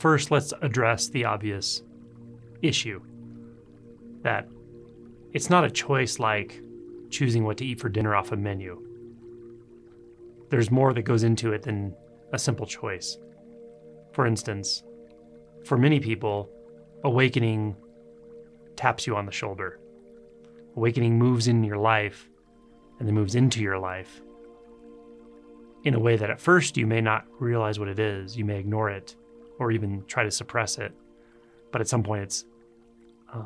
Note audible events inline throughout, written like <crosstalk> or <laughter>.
first, let's address the obvious issue that it's not a choice like choosing what to eat for dinner off a menu. There's more that goes into it than a simple choice. For instance, for many people, awakening taps you on the shoulder. Awakening moves in your life and then moves into your life in a way that at first you may not realize what it is. You may ignore it or even try to suppress it. But at some point, it's uh,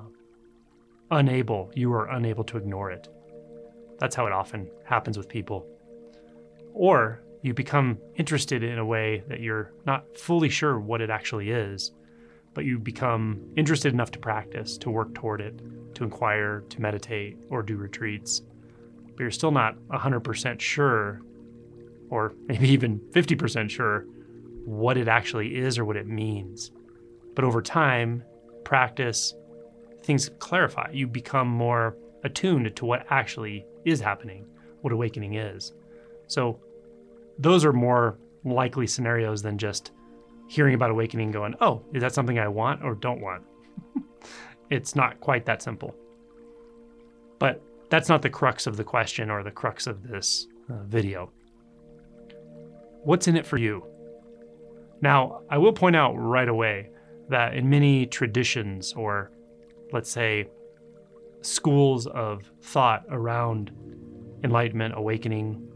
unable, you are unable to ignore it. That's how it often happens with people. Or you become interested in a way that you're not fully sure what it actually is, but you become interested enough to practice, to work toward it, to inquire, to meditate, or do retreats. But you're still not 100% sure, or maybe even 50% sure, what it actually is or what it means. But over time, practice, things clarify. You become more attuned to what actually is happening, what awakening is. So, those are more likely scenarios than just hearing about awakening going, oh, is that something I want or don't want? <laughs> it's not quite that simple. But that's not the crux of the question or the crux of this uh, video. What's in it for you? Now, I will point out right away that in many traditions or let's say, schools of thought around enlightenment, awakening,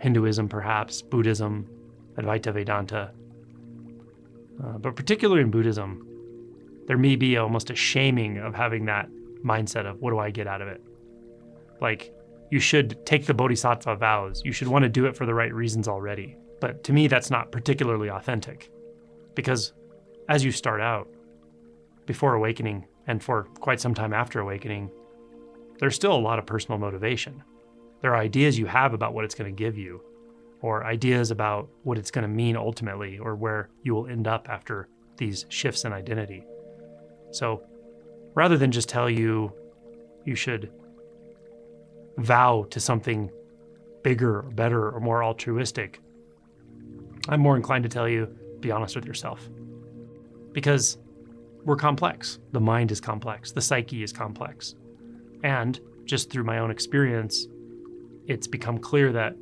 Hinduism, perhaps, Buddhism, Advaita Vedanta. Uh, but particularly in Buddhism, there may be almost a shaming of having that mindset of what do I get out of it? Like, you should take the bodhisattva vows. You should want to do it for the right reasons already. But to me, that's not particularly authentic because as you start out, before awakening and for quite some time after awakening, there's still a lot of personal motivation. There are ideas you have about what it's going to give you, or ideas about what it's going to mean ultimately, or where you will end up after these shifts in identity. So rather than just tell you you should vow to something bigger, better, or more altruistic, I'm more inclined to tell you be honest with yourself. Because we're complex. The mind is complex. The psyche is complex. And just through my own experience, it's become clear that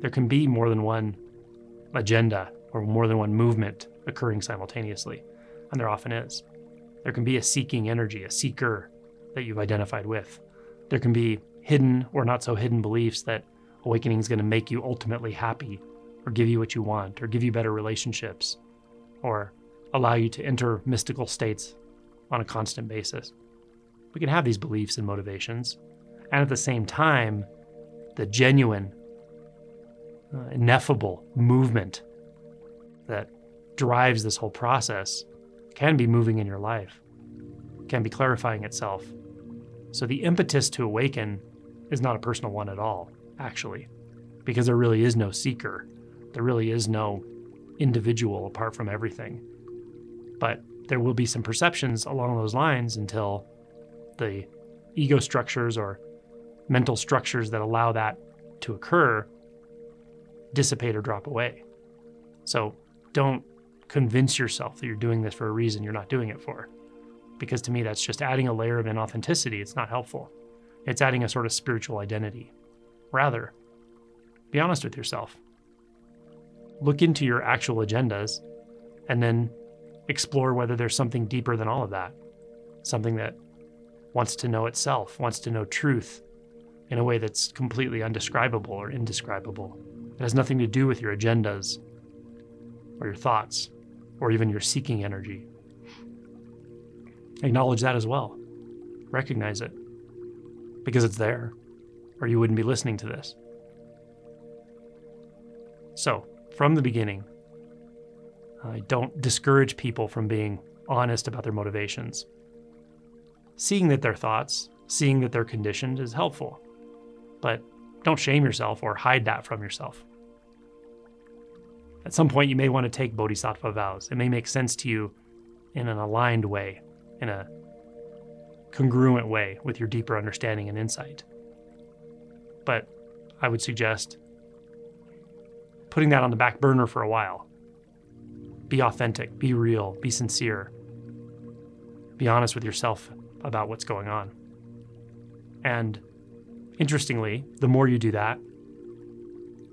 there can be more than one agenda or more than one movement occurring simultaneously. And there often is. There can be a seeking energy, a seeker that you've identified with. There can be hidden or not so hidden beliefs that awakening is going to make you ultimately happy or give you what you want or give you better relationships or allow you to enter mystical states on a constant basis. We can have these beliefs and motivations, and at the same time, the genuine, uh, ineffable movement that drives this whole process can be moving in your life, can be clarifying itself. So the impetus to awaken is not a personal one at all, actually, because there really is no seeker. There really is no individual apart from everything. But there will be some perceptions along those lines until the ego structures or mental structures that allow that to occur dissipate or drop away. So don't convince yourself that you're doing this for a reason you're not doing it for. Because to me, that's just adding a layer of inauthenticity. It's not helpful. It's adding a sort of spiritual identity. Rather, be honest with yourself. Look into your actual agendas and then explore whether there's something deeper than all of that, something that wants to know itself, wants to know truth in a way that's completely undescribable or indescribable. It has nothing to do with your agendas or your thoughts or even your seeking energy. Acknowledge that as well. Recognize it because it's there, or you wouldn't be listening to this. So, from the beginning, I don't discourage people from being honest about their motivations. Seeing that they're thoughts, seeing that they're conditioned is helpful, but don't shame yourself or hide that from yourself. At some point, you may want to take bodhisattva vows. It may make sense to you in an aligned way, in a congruent way with your deeper understanding and insight. But I would suggest putting that on the back burner for a while. Be authentic, be real, be sincere. Be honest with yourself about what's going on. And interestingly, the more you do that,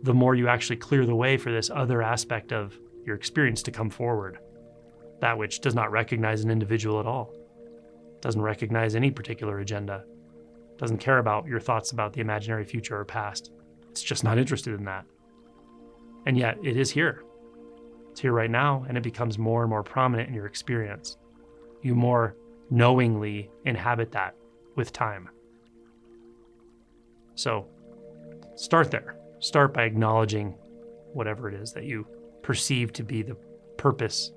the more you actually clear the way for this other aspect of your experience to come forward. That which does not recognize an individual at all, doesn't recognize any particular agenda, doesn't care about your thoughts about the imaginary future or past. It's just not interested in that. And yet, it is here. It's here right now, and it becomes more and more prominent in your experience. You more knowingly inhabit that with time. So, start there. Start by acknowledging whatever it is that you perceive to be the purpose,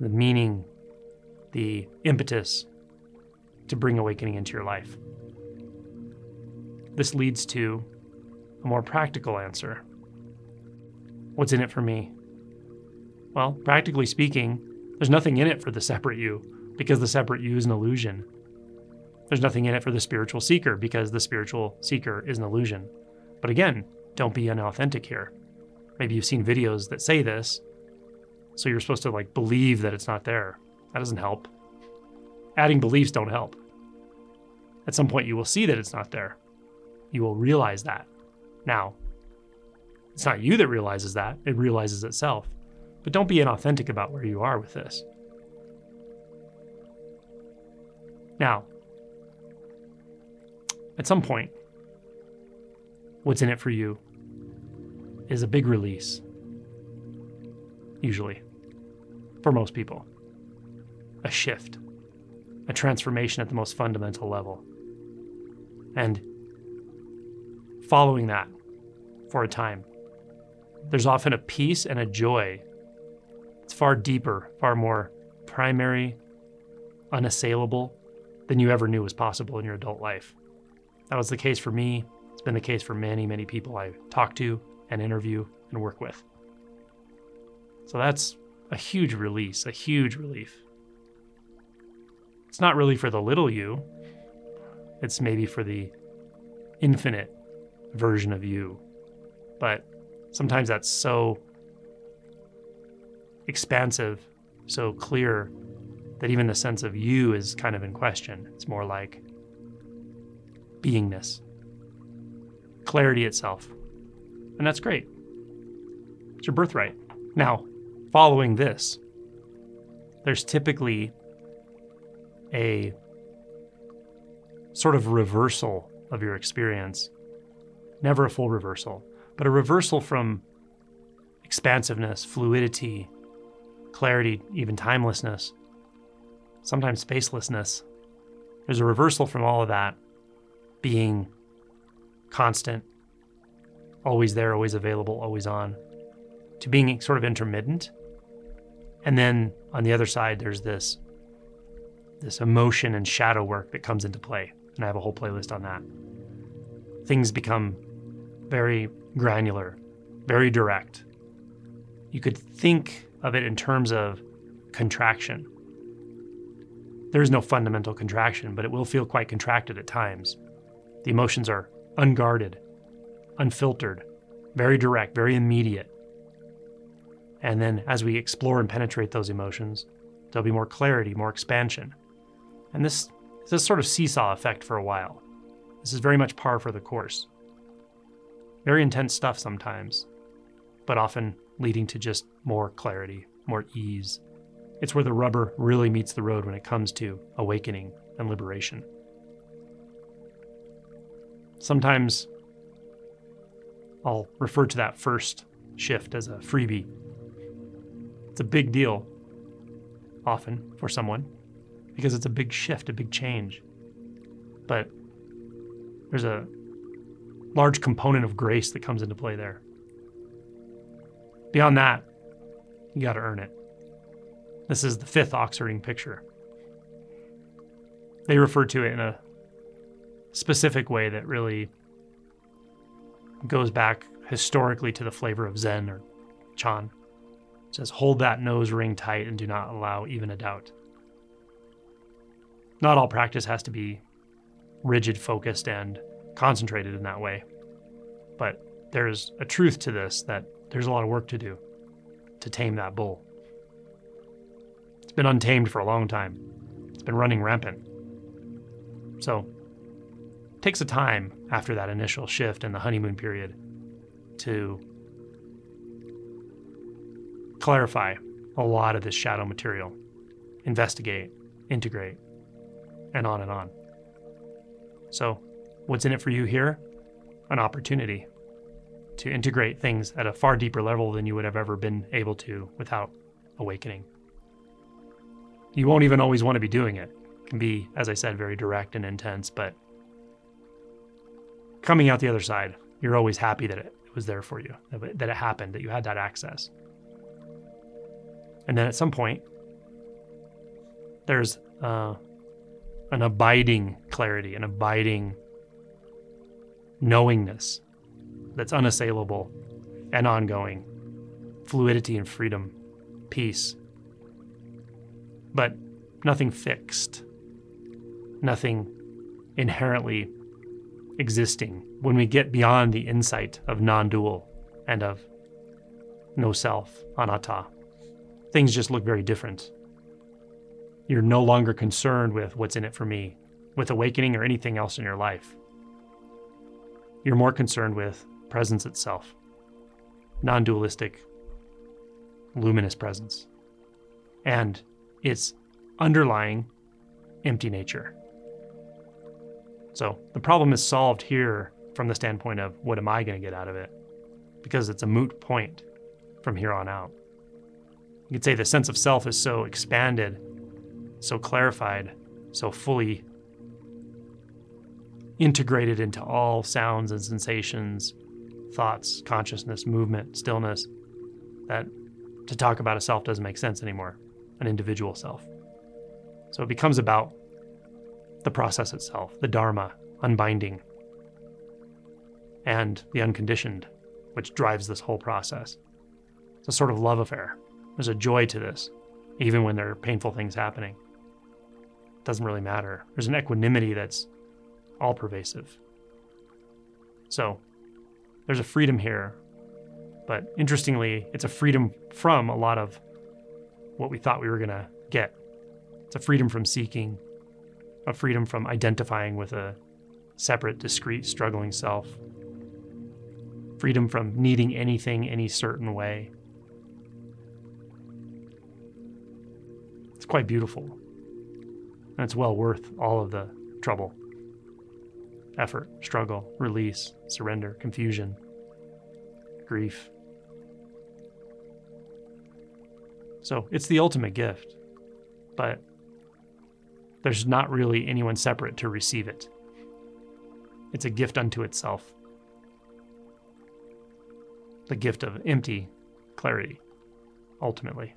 the meaning, the impetus to bring awakening into your life. This leads to a more practical answer. What's in it for me? Well, practically speaking, there's nothing in it for the separate you because the separate you is an illusion. There's nothing in it for the spiritual seeker because the spiritual seeker is an illusion. But again, don't be unauthentic here. Maybe you've seen videos that say this, so you're supposed to like believe that it's not there. That doesn't help. Adding beliefs don't help. At some point you will see that it's not there. You will realize that. Now, it's not you that realizes that, it realizes itself. But don't be inauthentic about where you are with this. Now, at some point, what's in it for you is a big release. Usually, for most people, a shift, a transformation at the most fundamental level. And following that for a time, there's often a peace and a joy. It's far deeper, far more primary, unassailable than you ever knew was possible in your adult life. That was the case for me. It's been the case for many, many people I talk to and interview and work with. So that's a huge release, a huge relief. It's not really for the little you, it's maybe for the infinite version of you. But sometimes that's so expansive, so clear, that even the sense of you is kind of in question. It's more like beingness, clarity itself. And that's great. It's your birthright. Now, following this, there's typically a sort of reversal of your experience. Never a full reversal, but a reversal from expansiveness, fluidity, clarity, even timelessness, sometimes spacelessness. There's a reversal from all of that being constant, always there, always available, always on, to being sort of intermittent. And then on the other side, there's this this emotion and shadow work that comes into play. And I have a whole playlist on that. Things become very granular, very direct. You could think of it in terms of contraction. There is no fundamental contraction, but it will feel quite contracted at times. The emotions are unguarded, unfiltered, very direct, very immediate. And then as we explore and penetrate those emotions, there'll be more clarity, more expansion. And this is a sort of seesaw effect for a while. This is very much par for the course. Very intense stuff sometimes, but often leading to just more clarity, more ease. It's where the rubber really meets the road when it comes to awakening and liberation. Sometimes I'll refer to that first shift as a freebie. It's a big deal, often, for someone, because it's a big shift, a big change. But there's a large component of grace that comes into play there. Beyond that, You got to earn it. This is the fifth Oxherding picture. They refer to it in a specific way that really goes back historically to the flavor of Zen or Chan. It says, hold that nose ring tight and do not allow even a doubt. Not all practice has to be rigid, focused, and concentrated in that way. But there's a truth to this that there's a lot of work to do to tame that bull. It's been untamed for a long time, it's been running rampant. So, it takes a time after that initial shift in the honeymoon period to clarify a lot of this shadow material, investigate, integrate, and on and on. So, what's in it for you here? An opportunity to integrate things at a far deeper level than you would have ever been able to without awakening. You won't even always want to be doing it. It can be, as I said, very direct and intense, but coming out the other side, you're always happy that it was there for you, that it happened, that you had that access. And then at some point, there's uh, an abiding clarity, an abiding knowingness that's unassailable and ongoing, fluidity and freedom, peace. But nothing fixed, nothing inherently existing when we get beyond the insight of non dual and of no self, anatta. Things just look very different. You're no longer concerned with what's in it for me, with awakening or anything else in your life. You're more concerned with presence itself, non dualistic, luminous presence, and its underlying empty nature. So the problem is solved here from the standpoint of what am I going to get out of it? Because it's a moot point from here on out. You could say the sense of self is so expanded, so clarified, so fully integrated into all sounds and sensations thoughts, consciousness, movement, stillness, that to talk about a self doesn't make sense anymore, an individual self. So it becomes about the process itself, the Dharma, unbinding, and the unconditioned, which drives this whole process. It's a sort of love affair. There's a joy to this, even when there are painful things happening. It doesn't really matter. There's an equanimity that's all pervasive. So there's a freedom here. But interestingly, it's a freedom from a lot of what we thought we were going to get. It's a freedom from seeking, a freedom from identifying with a separate, discrete, struggling self, freedom from needing anything any certain way. It's quite beautiful. And it's well worth all of the trouble effort, struggle, release, surrender, confusion, grief. So it's the ultimate gift, but there's not really anyone separate to receive it. It's a gift unto itself. The gift of empty clarity, ultimately.